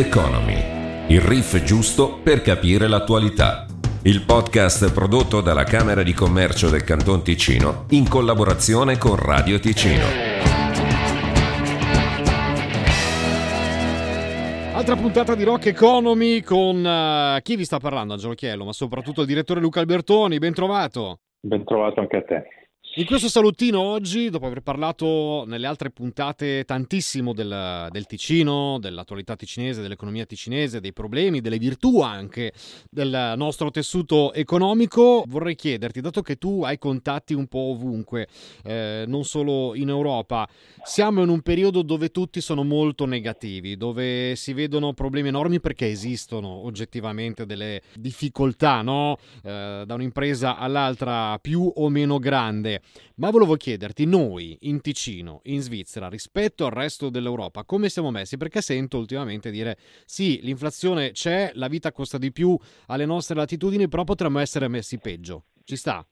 Economy, il riff giusto per capire l'attualità. Il podcast prodotto dalla Camera di Commercio del Canton Ticino in collaborazione con Radio Ticino. Altra puntata di Rock Economy con uh, chi vi sta parlando, Angelo Chiello, ma soprattutto il direttore Luca Albertoni. Ben trovato. Ben trovato anche a te. In questo salutino oggi, dopo aver parlato nelle altre puntate tantissimo del, del, Ticino, dell'attualità ticinese, dell'economia ticinese, dei problemi, delle virtù anche del nostro tessuto economico, vorrei chiederti, dato che tu hai contatti un po' ovunque, eh, non solo in Europa, siamo in un periodo dove tutti sono molto negativi, dove si vedono problemi enormi perché esistono oggettivamente delle difficoltà, no? eh, da un'impresa all'altra più o meno grande. Ma volevo chiederti, noi in Ticino, in Svizzera, rispetto al resto dell'Europa, come siamo messi? Perché sento ultimamente dire sì, l'inflazione c'è, la vita costa di più alle nostre latitudini, però potremmo essere messi peggio. Ci sta?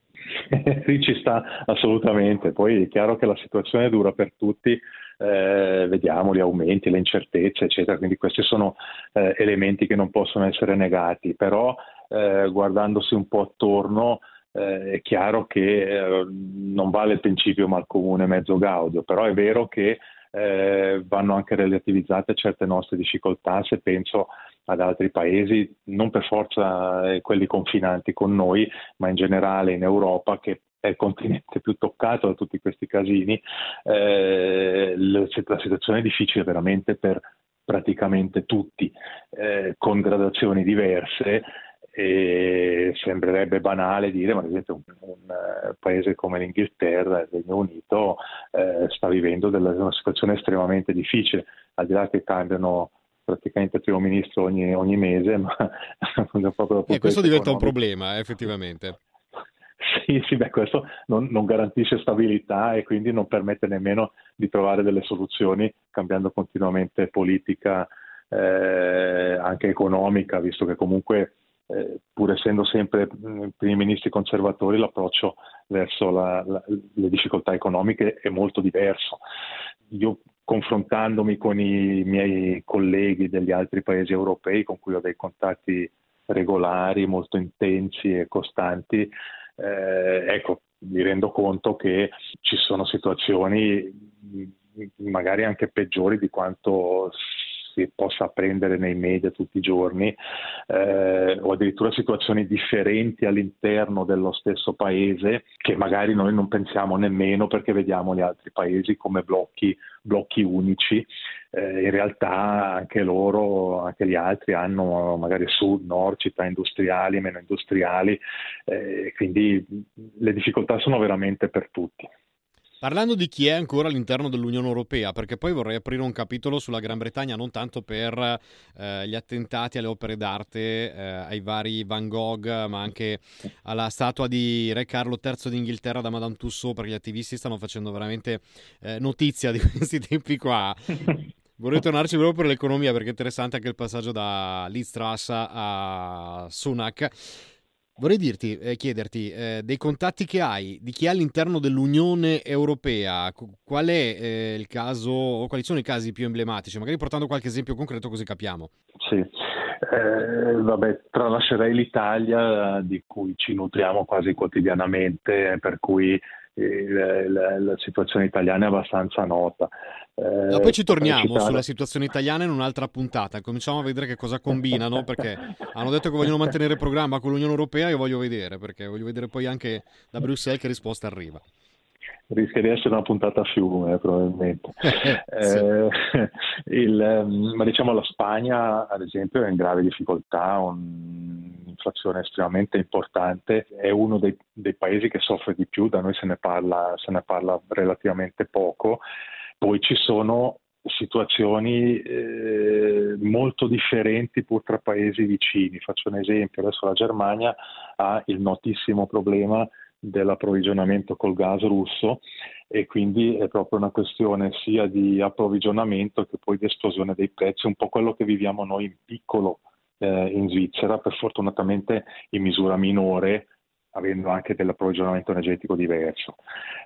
sì, ci sta assolutamente. Poi è chiaro che la situazione dura per tutti. Eh, vediamo gli aumenti, le incertezze, eccetera. Quindi questi sono eh, elementi che non possono essere negati. Però eh, guardandosi un po' attorno, eh, è chiaro che eh, non vale il principio mal comune mezzo gaudio, però è vero che eh, vanno anche relativizzate certe nostre difficoltà se penso ad altri paesi, non per forza eh, quelli confinanti con noi, ma in generale in Europa che è il continente più toccato da tutti questi casini, eh, la situazione è difficile veramente per praticamente tutti, eh, con gradazioni diverse e sembrerebbe banale dire, ma ad esempio un, un uh, paese come l'Inghilterra, il Regno Unito, eh, sta vivendo della, una situazione estremamente difficile, al di là che cambiano praticamente il primo ministro ogni, ogni mese, ma proprio e questo diventa economico. un problema, eh, effettivamente. Sì, sì, beh, questo non, non, garantisce stabilità e quindi non permette nemmeno di trovare delle soluzioni cambiando continuamente politica eh, anche economica, visto che comunque eh, pur essendo sempre primi ministri conservatori, l'approccio verso la, la, le difficoltà economiche è molto diverso. Io confrontandomi con i miei colleghi degli altri paesi europei con cui ho dei contatti regolari, molto intensi e costanti, eh, ecco, mi rendo conto che ci sono situazioni magari anche peggiori di quanto si possa apprendere nei media tutti i giorni, eh, o addirittura situazioni differenti all'interno dello stesso paese che magari noi non pensiamo nemmeno perché vediamo gli altri paesi come blocchi, blocchi unici. Eh, in realtà anche loro, anche gli altri hanno magari sud, nord, città industriali, meno industriali, eh, quindi le difficoltà sono veramente per tutti. Parlando di chi è ancora all'interno dell'Unione Europea, perché poi vorrei aprire un capitolo sulla Gran Bretagna, non tanto per eh, gli attentati alle opere d'arte, eh, ai vari Van Gogh, ma anche alla statua di Re Carlo III d'Inghilterra da Madame Tussauds, perché gli attivisti stanno facendo veramente eh, notizia di questi tempi qua. Vorrei tornarci proprio per l'economia, perché è interessante anche il passaggio da Liz Truss a Sunak. Vorrei dirti, eh, chiederti eh, dei contatti che hai di chi è all'interno dell'Unione Europea, qual è eh, il caso o quali sono i casi più emblematici, magari portando qualche esempio concreto così capiamo. Sì, eh, vabbè, tralascerei l'Italia di cui ci nutriamo quasi quotidianamente, per cui la, la, la, situazione italiana è abbastanza nota. Eh, Ma poi ci torniamo sulla situazione italiana in un'altra puntata, cominciamo a vedere che cosa combinano, perché hanno detto che vogliono mantenere il programma con l'Unione Europea, io voglio vedere, perché voglio vedere poi anche da Bruxelles che risposta arriva. Rischia di essere una puntata a fiume probabilmente. eh, il, ehm, ma diciamo la Spagna ad esempio è in grave difficoltà, un'inflazione estremamente importante, è uno dei, dei, paesi che soffre di più, da noi se ne parla, se ne parla relativamente poco, poi ci sono situazioni eh, molto differenti pur tra paesi vicini. Faccio un esempio, adesso la Germania ha il notissimo problema dell'approvvigionamento col gas russo e quindi è proprio una questione sia di approvvigionamento che poi di esplosione dei prezzi, un po' quello che viviamo noi in piccolo eh, in Svizzera, per fortunatamente in misura minore, avendo anche dell'approvvigionamento energetico diverso.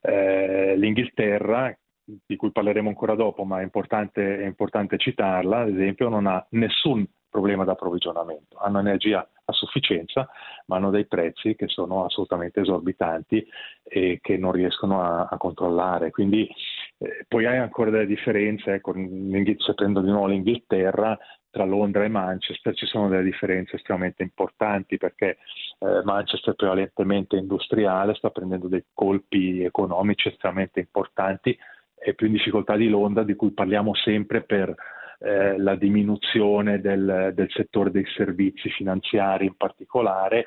Eh, L'Inghilterra di cui parleremo ancora dopo, ma è importante, è importante citarla, ad esempio, non ha nessun problema d'approvvigionamento. Hanno energia a sufficienza, ma hanno dei prezzi che sono assolutamente esorbitanti e che non riescono a, a controllare. Quindi eh, poi hai ancora delle differenze, ecco, se prendo di nuovo l'Inghilterra, tra Londra e Manchester ci sono delle differenze estremamente importanti perché eh, Manchester prevalentemente industriale, sta prendendo dei colpi economici estremamente importanti, è più in difficoltà di Londra di cui parliamo sempre per eh, la diminuzione del, del, settore dei servizi finanziari in particolare.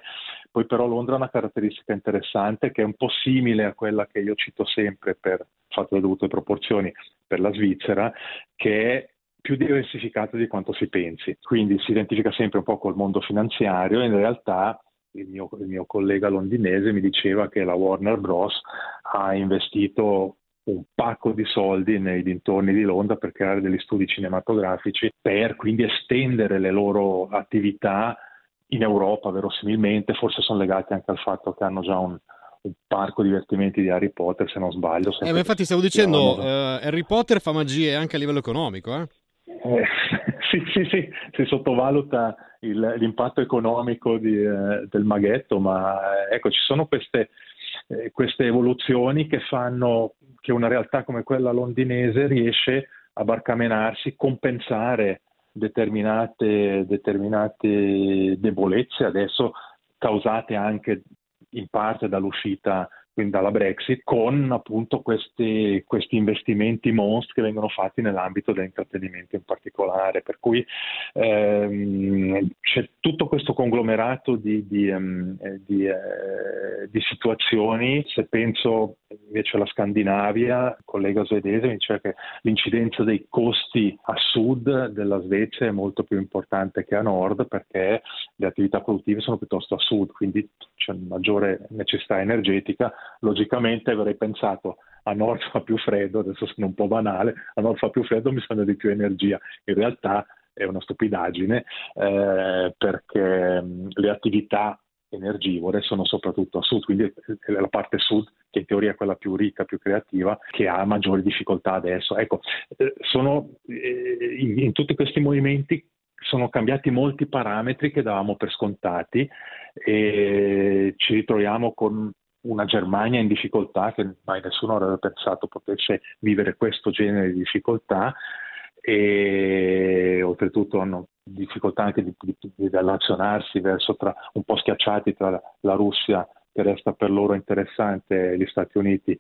Poi però Londra ha una caratteristica interessante che è un po' simile a quella che io cito sempre per fatto le dovute proporzioni per la Svizzera, che è più diversificata di quanto si pensi. Quindi si identifica sempre un po' col mondo finanziario e in realtà il mio, il mio, collega londinese mi diceva che la Warner Bros. ha investito un pacco di soldi nei dintorni di Londra per creare degli studi cinematografici, per quindi estendere le loro attività in Europa verosimilmente, forse sono legati anche al fatto che hanno già un, un parco divertimenti di Harry Potter, se non sbaglio. Eh, ma infatti stavo dicendo, uh, Harry Potter fa magie anche a livello economico, eh? Eh, sì, sì, sì, si sottovaluta il, l'impatto economico di, eh, del maghetto, ma ecco, ci sono queste, eh, queste evoluzioni che fanno che una realtà come quella londinese riesce a barcamenarsi, compensare determinate, determinate debolezze adesso causate anche in parte dall'uscita quindi dalla Brexit, con appunto questi, questi, investimenti mostri che vengono fatti nell'ambito dell'intrattenimento in particolare. Per cui ehm, c'è tutto questo conglomerato di, di, um, di, eh, di, situazioni. Se penso invece alla Scandinavia, il collega svedese mi diceva che l'incidenza dei costi a sud della Svezia è molto più importante che a nord perché le attività produttive sono piuttosto a sud, quindi c'è maggiore necessità energetica logicamente avrei pensato a nord fa più freddo, adesso sono un po' banale, a nord fa più freddo mi bisogna di più energia. In realtà è una stupidaggine eh, perché mh, le attività energivore sono soprattutto a sud, quindi è la parte sud che in teoria è quella più ricca, più creativa, che ha maggiori difficoltà adesso. Ecco, eh, sono eh, in tutti questi movimenti sono cambiati molti parametri che davamo per scontati e ci ritroviamo con una Germania in difficoltà che mai nessuno avrebbe pensato potesse vivere questo genere di difficoltà e oltretutto hanno difficoltà anche di, di, di relazionarsi verso tra, un po' schiacciati tra la Russia che resta per loro interessante e gli Stati Uniti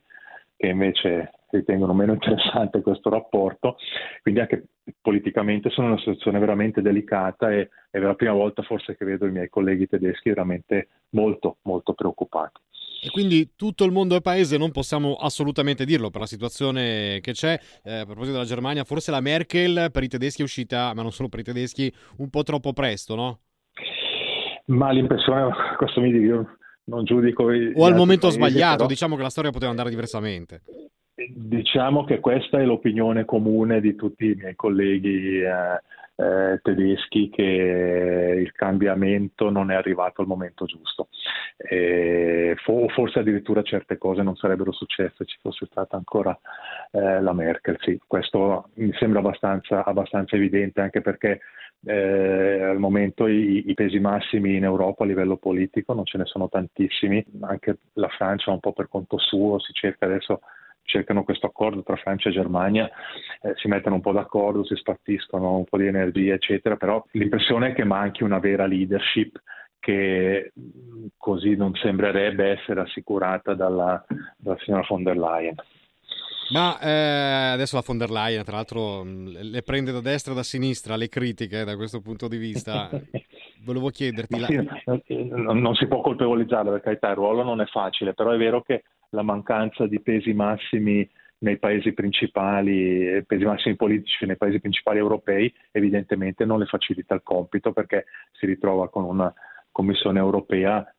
che invece ritengono meno interessante questo rapporto, quindi anche politicamente sono in una situazione veramente delicata e è la prima volta forse che vedo i miei colleghi tedeschi veramente molto molto preoccupati. E quindi tutto il mondo è paese non possiamo assolutamente dirlo per la situazione che c'è. Eh, a proposito della Germania, forse la Merkel per i tedeschi è uscita, ma non solo per i tedeschi, un po' troppo presto, no? Ma l'impressione, questo mi dico, non giudico. O al momento paesi, sbagliato, però... diciamo che la storia poteva andare diversamente. Diciamo che questa è l'opinione comune di tutti i miei colleghi. Eh, eh, tedeschi che il cambiamento non è arrivato al momento giusto. Eh, forse addirittura certe cose non sarebbero successe se ci fosse stata ancora eh, la Merkel. Sì, questo mi sembra abbastanza, abbastanza evidente anche perché eh, al momento i, i, pesi massimi in Europa a livello politico non ce ne sono tantissimi, anche la Francia un po' per conto suo si cerca adesso cercano questo accordo tra Francia e Germania, eh, si mettono un po' d'accordo, si spartiscono un po' di energia, eccetera, però l'impressione è che manchi una vera leadership che così non sembrerebbe essere assicurata dalla, dalla signora von der Leyen. Ma eh, adesso la von der Leyen, tra l'altro, le prende da destra e da sinistra le critiche da questo punto di vista. Volevo chiederti. La... Non, non, si può colpevolizzare per carità, il ruolo non è facile, però è vero che la mancanza di pesi massimi nei paesi principali, pesi massimi politici nei paesi principali europei, evidentemente non le facilita il compito perché si ritrova con una Commissione europea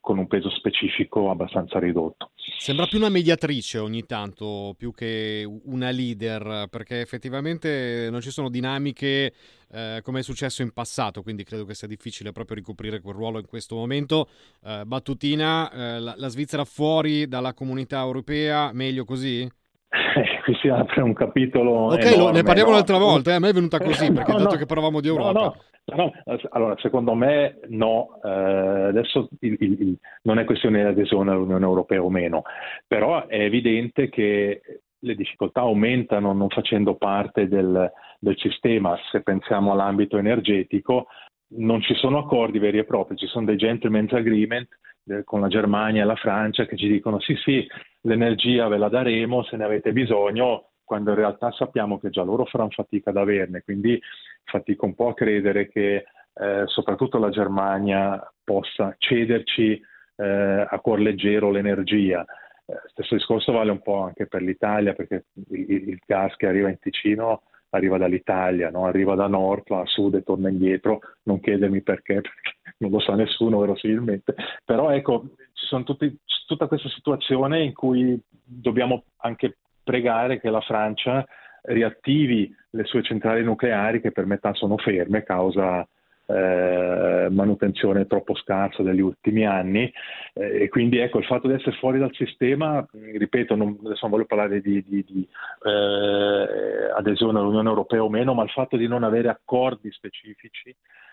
con un peso specifico abbastanza ridotto. Sembra più una mediatrice ogni tanto, più che una leader, perché effettivamente non ci sono dinamiche eh, come è successo in passato, quindi credo che sia difficile proprio ricoprire quel ruolo in questo momento. Eh, battutina, eh, la, la Svizzera fuori dalla comunità europea, meglio così? Eh, qui si apre un capitolo. Ok, enorme, ne parliamo no? un'altra volta. Eh? A me è venuta così perché no, dato no, che parlavamo di Europa. No, allora, secondo me no. Eh, adesso il, il, non è questione di adesione all'Unione Europea o meno, però è evidente che le difficoltà aumentano non facendo parte del, del sistema. Se pensiamo all'ambito energetico, non ci sono accordi veri e propri, ci sono dei gentleman's agreement eh, con la Germania e la Francia che ci dicono sì sì, l'energia ve la daremo se ne avete bisogno, quando in realtà sappiamo che già loro faranno fatica ad averne, quindi fatico un po' a credere che eh, soprattutto la Germania possa cederci eh, a cuor leggero l'energia. Eh, stesso discorso vale un po' anche per l'Italia, perché il, il gas che arriva in Ticino arriva dall'Italia, no? arriva da nord, va a sud e torna indietro, non chiedermi perché, perché non lo sa nessuno verosimilmente, però ecco, ci sono tutti, tutta questa situazione in cui dobbiamo anche pregare che la Francia riattivi le sue centrali nucleari che per metà sono ferme causa eh, manutenzione troppo scarsa degli ultimi anni eh, e quindi ecco il fatto di essere fuori dal sistema, ripeto, non, adesso non voglio parlare di, di, di eh, adesione all'Unione Europea o meno, ma il fatto di non avere accordi specifici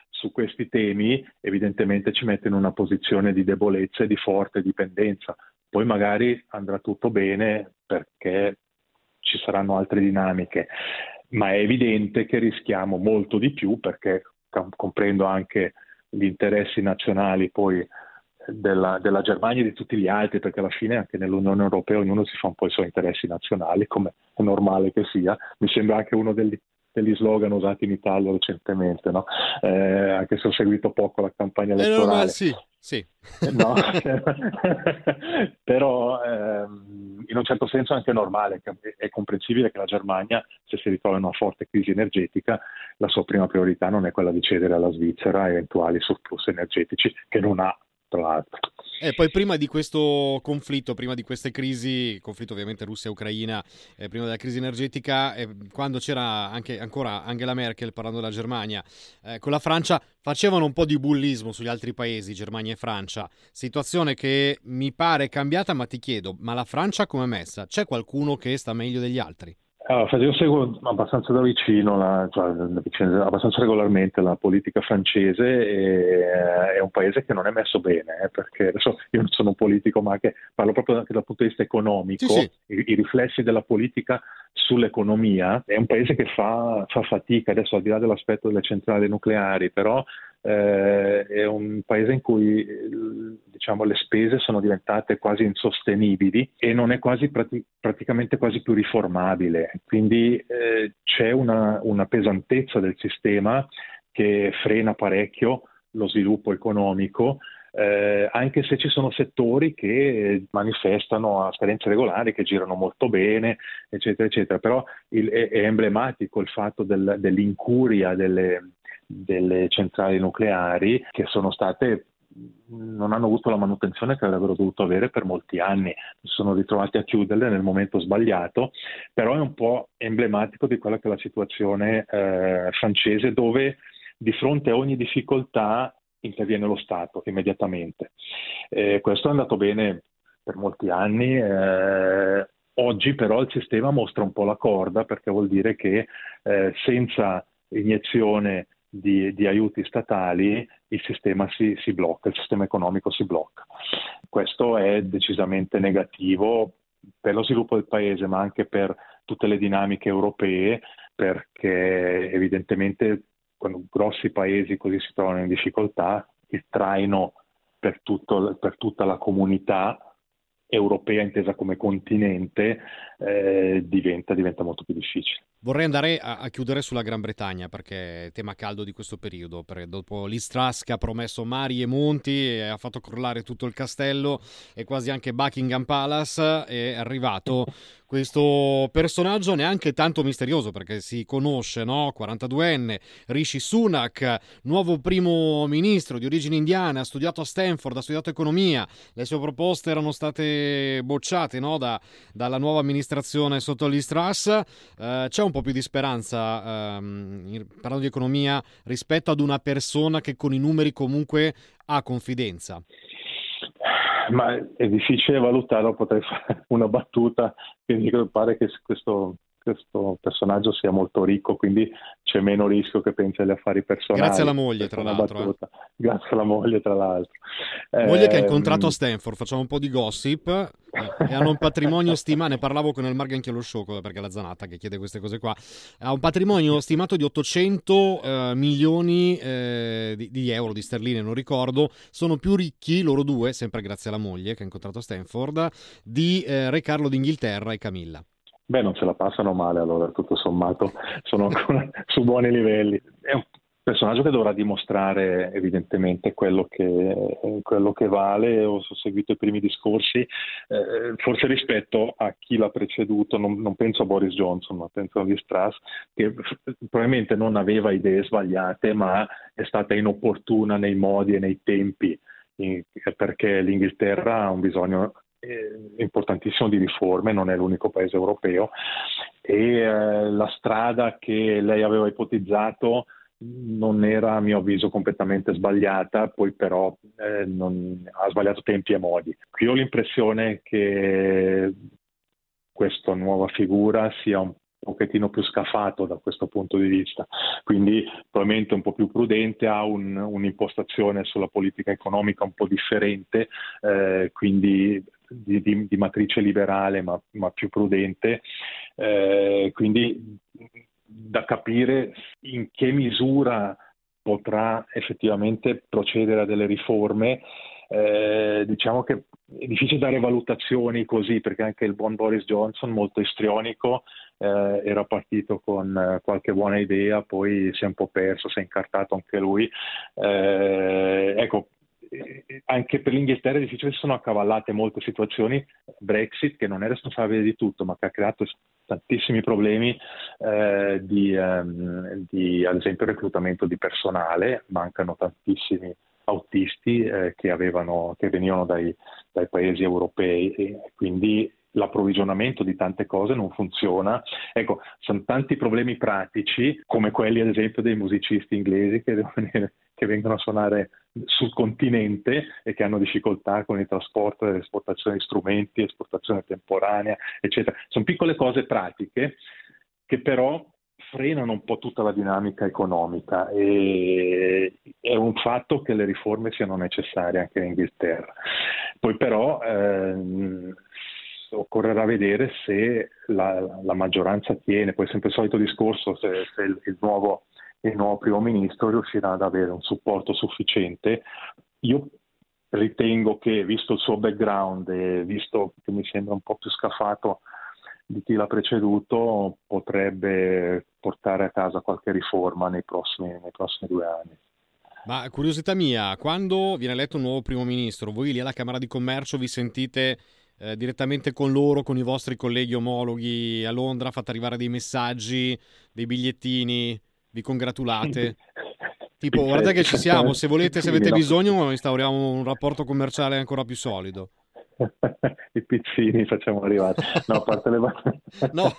su questi temi evidentemente ci mette in una posizione di debolezza e di forte dipendenza. Poi magari andrà tutto bene perché ci saranno altre dinamiche, ma è evidente che rischiamo molto di più perché comprendo anche gli interessi nazionali poi della, della, Germania e di tutti gli altri, perché alla fine anche nell'Unione Europea ognuno si fa un po' i suoi interessi nazionali, come è normale che sia. Mi sembra anche uno degli, degli slogan usati in Italia recentemente, no? eh, anche se ho seguito poco la campagna elettorale. Eh no, sì, sì. No? Però ehm, in un certo senso è anche normale, è comprensibile che la Germania, se si ritrova in una forte crisi energetica, la sua prima priorità non è quella di cedere alla Svizzera eventuali surplus energetici che non ha tra l'altro. E poi prima di questo conflitto, prima di queste crisi, conflitto ovviamente Russia-Ucraina, eh, prima della crisi energetica, eh, quando c'era anche ancora Angela Merkel parlando della Germania, eh, con la Francia facevano un po' di bullismo sugli altri paesi, Germania e Francia, situazione che mi pare cambiata, ma ti chiedo, ma la Francia come è messa? C'è qualcuno che sta meglio degli altri? Allora, io seguo abbastanza da vicino, la, cioè, abbastanza regolarmente la politica francese e eh, è un paese che non è messo bene, eh, perché adesso io non sono un politico, ma che parlo proprio anche dal punto di vista economico, sì, sì. I, I, riflessi della politica sull'economia, è un paese che fa, fa fatica, adesso al di là dell'aspetto delle centrali nucleari, però eh, è un paese in cui diciamo, le spese sono diventate quasi insostenibili e non è quasi prati- praticamente quasi più riformabile. Quindi eh, c'è una, una pesantezza del sistema che frena parecchio lo sviluppo economico. Eh, anche se ci sono settori che manifestano a scadenze regolari, che girano molto bene, eccetera, eccetera. Però il, è, è, emblematico il fatto del, dell'incuria delle, delle centrali nucleari che sono state non hanno avuto la manutenzione che avrebbero dovuto avere per molti anni, si sono ritrovati a chiuderle nel momento sbagliato, però è un po' emblematico di quella che è la situazione eh, francese dove di fronte a ogni difficoltà interviene lo Stato immediatamente. Eh, questo è andato bene per molti anni, eh, oggi però il sistema mostra un po' la corda perché vuol dire che eh, senza iniezione di, di aiuti statali il sistema si, si blocca, il sistema economico si blocca. Questo è decisamente negativo per lo sviluppo del paese, ma anche per tutte le dinamiche europee, perché evidentemente quando grossi paesi così si trovano in difficoltà, il traino per, tutto, per tutta la comunità europea intesa come continente eh, diventa, diventa molto più difficile. Vorrei andare a, a, chiudere sulla Gran Bretagna perché è tema caldo di questo periodo. dopo l'Istras che ha promesso mari e monti e ha fatto crollare tutto il castello e quasi anche Buckingham Palace, è arrivato questo personaggio neanche tanto misterioso perché si conosce, no? 42enne, Rishi Sunak, nuovo primo ministro di origine indiana, ha studiato a Stanford, ha studiato economia, le sue proposte erano state bocciate no? da, dalla nuova amministrazione sotto l'Istras. Eh, c'è un po' più di speranza, ehm, parlando di economia, rispetto ad una persona che con i numeri comunque ha confidenza. Ma è difficile valutarlo, potrei fare una battuta mi pare che questo questo personaggio sia molto ricco, quindi c'è meno rischio che pensi agli affari personali. Grazie alla moglie, tra l'altro. Eh. Grazie alla moglie, tra l'altro. Moglie eh, che ha incontrato a Stanford, facciamo un po' di gossip, e hanno un patrimonio stimato, ne parlavo con Elmar anche lo show, perché è la Zanata che chiede queste cose qua, ha un patrimonio stimato di 800 eh, milioni eh, di, di, euro, di sterline, non ricordo, sono più ricchi loro due, sempre grazie alla moglie che ha incontrato a Stanford, di eh, Re Carlo d'Inghilterra e Camilla. Beh, non se la passano male allora, tutto sommato, sono ancora su buoni livelli. È un personaggio che dovrà dimostrare evidentemente quello che, quello che vale. Ho seguito i primi discorsi, eh, forse rispetto a chi l'ha preceduto, non, non, penso a Boris Johnson, ma penso a Liz Truss, che probabilmente non aveva idee sbagliate, ma è stata inopportuna nei modi e nei tempi perché l'Inghilterra ha un bisogno importantissimo di riforme, non è l'unico paese europeo e eh, la strada che lei aveva ipotizzato non era a mio avviso completamente sbagliata, poi però eh, non, ha sbagliato tempi e modi. Qui ho l'impressione che questa nuova figura sia un pochettino più scafato da questo punto di vista, quindi probabilmente un po' più prudente, ha un, un'impostazione sulla politica economica un po' differente, eh, quindi di, di, di, matrice liberale ma, ma più prudente, eh, quindi da capire in che misura potrà effettivamente procedere a delle riforme. Eh, diciamo che è difficile dare valutazioni così perché anche il buon Boris Johnson, molto istrionico, eh, era partito con eh, qualche buona idea, poi si è un po' perso, si è incartato anche lui. Eh, ecco, anche per l'Inghilterra è difficile, sono accavallate molte situazioni, Brexit che non è responsabile di tutto, ma che ha creato tantissimi problemi eh, di, ehm, di, ad esempio, reclutamento di personale, mancano tantissimi autisti eh, che, avevano, che, venivano dai, dai paesi europei. E quindi l'approvvigionamento di tante cose non funziona. Ecco, sono tanti problemi pratici, come quelli ad esempio dei musicisti inglesi che, che vengono a suonare sul continente e che hanno difficoltà con il trasporto l'esportazione di strumenti, esportazione temporanea, eccetera. Sono piccole cose pratiche che però frenano un po' tutta la dinamica economica e è un fatto che le riforme siano necessarie anche in Inghilterra. Poi però ehm, occorrerà vedere se la, la, maggioranza tiene, poi sempre il solito discorso, se, se il, il, nuovo, il nuovo primo ministro riuscirà ad avere un supporto sufficiente. Io ritengo che, visto il suo background e visto che mi sembra un po' più scafato di chi l'ha preceduto, potrebbe portare a casa qualche riforma nei prossimi, nei prossimi due anni. Ma curiosità mia, quando viene eletto un nuovo primo ministro, voi lì alla Camera di Commercio vi sentite eh, direttamente con loro, con i vostri colleghi omologhi a Londra, fate arrivare dei messaggi, dei bigliettini, vi congratulate. tipo, guardate che ci siamo, se volete, se avete bisogno, instauriamo un rapporto commerciale ancora più solido. I pizzini facciamo arrivare. No, a parte le battute. No.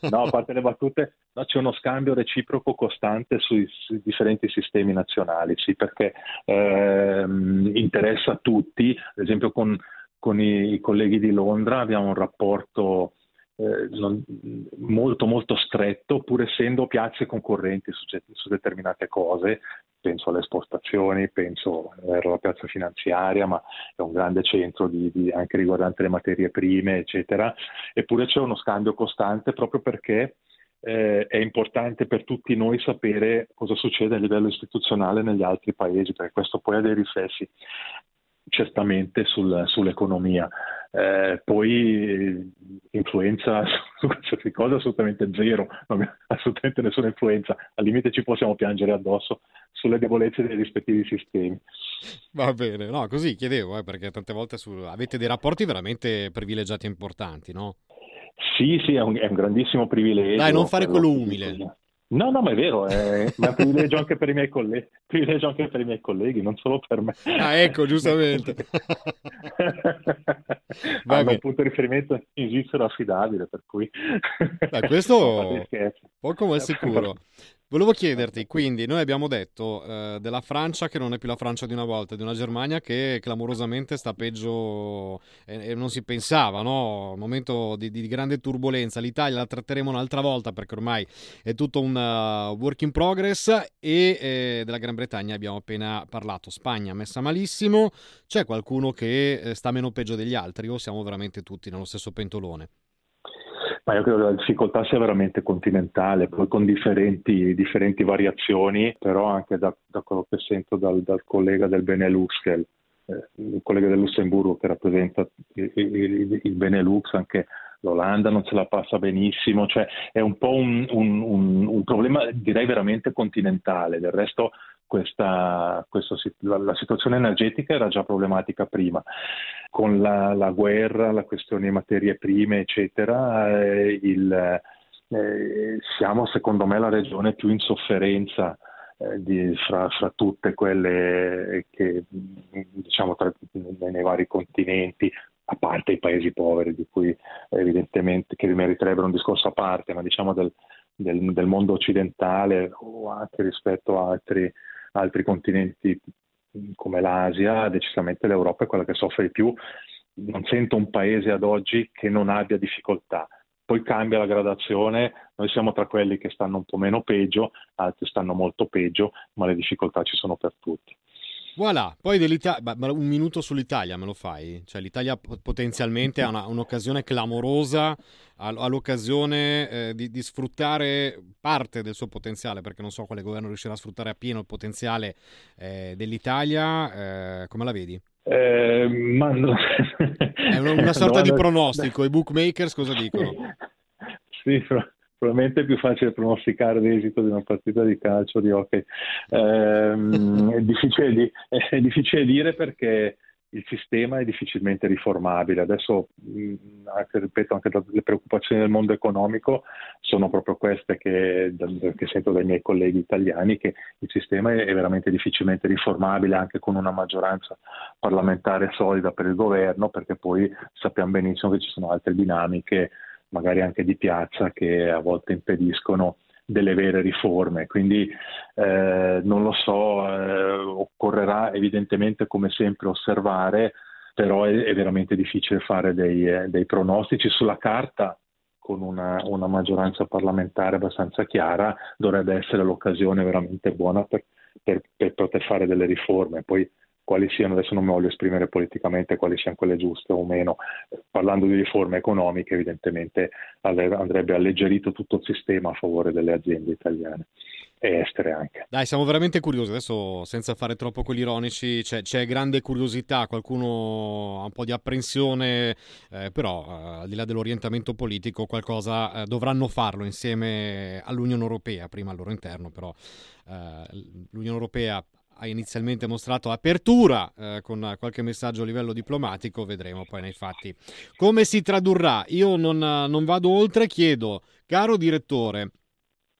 no, a parte le battute, no, c'è uno scambio reciproco costante sui, sui differenti sistemi nazionali, sì, perché ehm, interessa a tutti, ad esempio con, con i, i colleghi di Londra abbiamo un rapporto eh, non, molto molto stretto, pur essendo piazze concorrenti su, su, determinate cose, penso alle esportazioni, penso alla piazza finanziaria, ma è un grande centro di, di, anche riguardante le materie prime, eccetera, eppure c'è uno scambio costante proprio perché eh, è importante per tutti noi sapere cosa succede a livello istituzionale negli altri paesi, perché questo poi ha dei riflessi certamente sul, sull'economia. Eh, poi influenza su queste cose assolutamente zero, non assolutamente nessuna influenza, al limite ci possiamo piangere addosso sulle debolezze dei rispettivi sistemi. Va bene, no, così chiedevo, eh, perché tante volte su... avete dei rapporti veramente privilegiati e importanti, no? Sì, sì, è un, è un grandissimo privilegio. Dai, non fare quello umile. No, no, ma è vero, è, è un privilegio anche per i miei colleghi, privilegio anche per i miei colleghi, non solo per me. Ah, ecco, giustamente. Hanno un punto di riferimento in Svizzera affidabile, per cui... Beh, questo poco ma sicuro. Volevo chiederti, quindi noi abbiamo detto eh, della Francia che non è più la Francia di una volta, di una Germania che clamorosamente sta peggio e, e non si pensava, no? Momento di, di, grande turbolenza. L'Italia la tratteremo un'altra volta perché ormai è tutto un uh, work in progress e eh, della Gran Bretagna abbiamo appena parlato. Spagna messa malissimo, c'è qualcuno che eh, sta meno peggio degli altri o siamo veramente tutti nello stesso pentolone? Ma io credo che la difficoltà sia veramente continentale, poi con differenti, differenti variazioni, però anche da, da, quello che sento dal, dal collega del Benelux, che eh, il collega del Lussemburgo che rappresenta il, il, il, Benelux, anche l'Olanda non se la passa benissimo, cioè è un po' un, un, un, un problema direi veramente continentale, del resto questa, questa, la, la, situazione energetica era già problematica prima. Con la, la guerra, la questione di materie prime, eccetera, eh, il, eh, siamo secondo me la regione più in sofferenza eh, di, fra, fra, tutte quelle che diciamo tra, nei vari continenti, a parte i paesi poveri, di cui evidentemente che meriterebbero un discorso a parte, ma diciamo del, del, del mondo occidentale o anche rispetto a altri altri continenti come l'Asia, decisamente l'Europa è quella che soffre di più. Non sento un paese ad oggi che non abbia difficoltà. Poi cambia la gradazione, noi siamo tra quelli che stanno un po' meno peggio, altri stanno molto peggio, ma le difficoltà ci sono per tutti. Voilà, poi dell'Italia, un minuto sull'Italia me lo fai? Cioè l'Italia potenzialmente ha una, un'occasione clamorosa, ha, ha l'occasione eh, di, di, sfruttare parte del suo potenziale, perché non so quale governo riuscirà a sfruttare appieno il potenziale eh, dell'Italia, eh, come la vedi? Eh, ma no. È una, una sorta no, di pronostico, i bookmakers cosa dicono? Sì, però probabilmente è più facile pronosticare l'esito di una partita di calcio di hockey. Ehm, è, difficile di, è, difficile dire perché il sistema è difficilmente riformabile. Adesso, anche, ripeto, anche le preoccupazioni del mondo economico sono proprio queste che, che, sento dai miei colleghi italiani, che il sistema è veramente difficilmente riformabile anche con una maggioranza parlamentare solida per il governo, perché poi sappiamo benissimo che ci sono altre dinamiche magari anche di piazza che a volte impediscono delle vere riforme. Quindi eh, non lo so, eh, occorrerà evidentemente come sempre osservare, però è, è veramente difficile fare dei, eh, dei, pronostici sulla carta. Con una, una, maggioranza parlamentare abbastanza chiara dovrebbe essere l'occasione veramente buona per, per, per poter fare delle riforme. Poi quali siano, adesso non mi voglio esprimere politicamente quali siano quelle giuste o meno, parlando di riforme economiche evidentemente andrebbe alleggerito tutto il sistema a favore delle aziende italiane e estere anche. Dai, siamo veramente curiosi, adesso senza fare troppo quelli ironici, c'è, c'è grande curiosità, qualcuno ha un po' di apprensione, eh, però eh, al di là dell'orientamento politico qualcosa eh, dovranno farlo insieme all'Unione Europea, prima al loro interno, però eh, l'Unione Europea ha inizialmente mostrato apertura eh, con qualche messaggio a livello diplomatico, vedremo poi nei fatti come si tradurrà. Io non, non vado oltre, chiedo, caro direttore,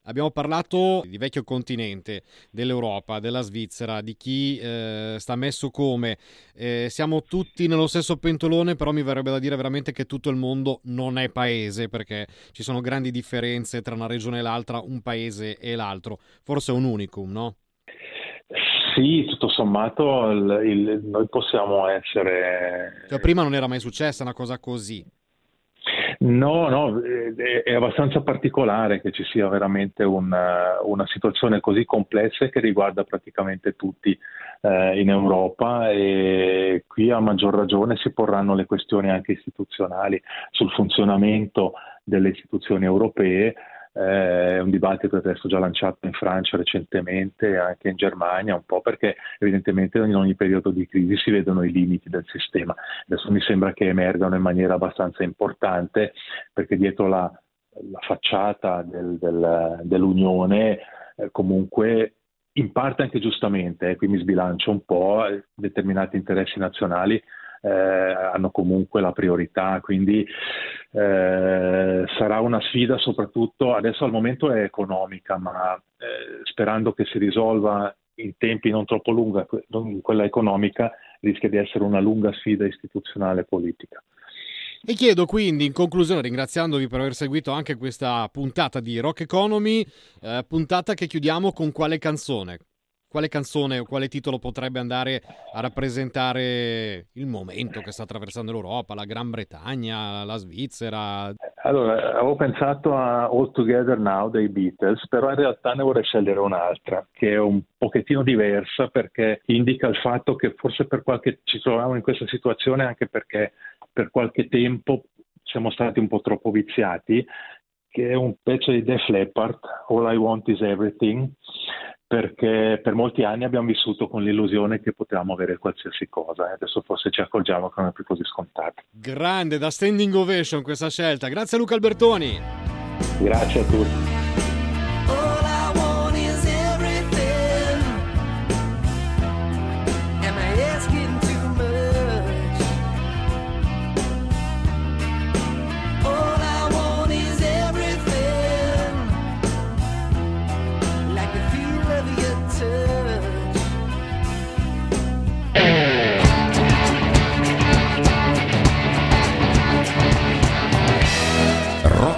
Abbiamo parlato di vecchio continente, dell'Europa, della Svizzera, di chi eh, sta messo come. Eh, siamo tutti nello stesso pentolone, però mi verrebbe da dire veramente che tutto il mondo non è paese, perché ci sono grandi differenze tra una regione e l'altra, un paese e l'altro. Forse è un unicum, no? Sì, tutto sommato il, il, noi possiamo essere... Cioè, prima non era mai successa una cosa così. No, no, è, è abbastanza particolare che ci sia veramente una, una, situazione così complessa che riguarda praticamente tutti eh, in Europa e qui a maggior ragione si porranno le questioni anche istituzionali sul funzionamento delle istituzioni europee eh, è un dibattito adesso già lanciato in Francia recentemente e anche in Germania, un po' perché evidentemente in ogni periodo di crisi si vedono i limiti del sistema. Adesso mi sembra che emergano in maniera abbastanza importante perché dietro la, la facciata del, del, dell'Unione eh, comunque in parte anche giustamente, eh, qui mi sbilancio un po', determinati interessi nazionali eh, hanno comunque la priorità, quindi eh, sarà una sfida soprattutto, adesso al momento è economica, ma eh, sperando che si risolva in tempi non troppo lunghi, quella economica rischia di essere una lunga sfida istituzionale e politica. E chiedo quindi, in conclusione, ringraziandovi per aver seguito anche questa puntata di Rock Economy, eh, puntata che chiudiamo con quale canzone? Quale canzone o quale titolo potrebbe andare a rappresentare il momento che sta attraversando l'Europa, la Gran Bretagna, la Svizzera? Allora, avevo pensato a All Together Now dei Beatles, però in realtà ne vorrei scegliere un'altra, che è un pochettino diversa perché indica il fatto che forse per qualche ci troviamo in questa situazione anche perché per qualche tempo siamo stati un po' troppo viziati, che è un pezzo di Def Leppard, All I Want Is Everything, perché per molti anni abbiamo vissuto con l'illusione che potevamo avere qualsiasi cosa e adesso forse ci accorgiamo che non è più così scontato. Grande, da standing ovation questa scelta. Grazie a Luca Albertoni. Grazie a tutti.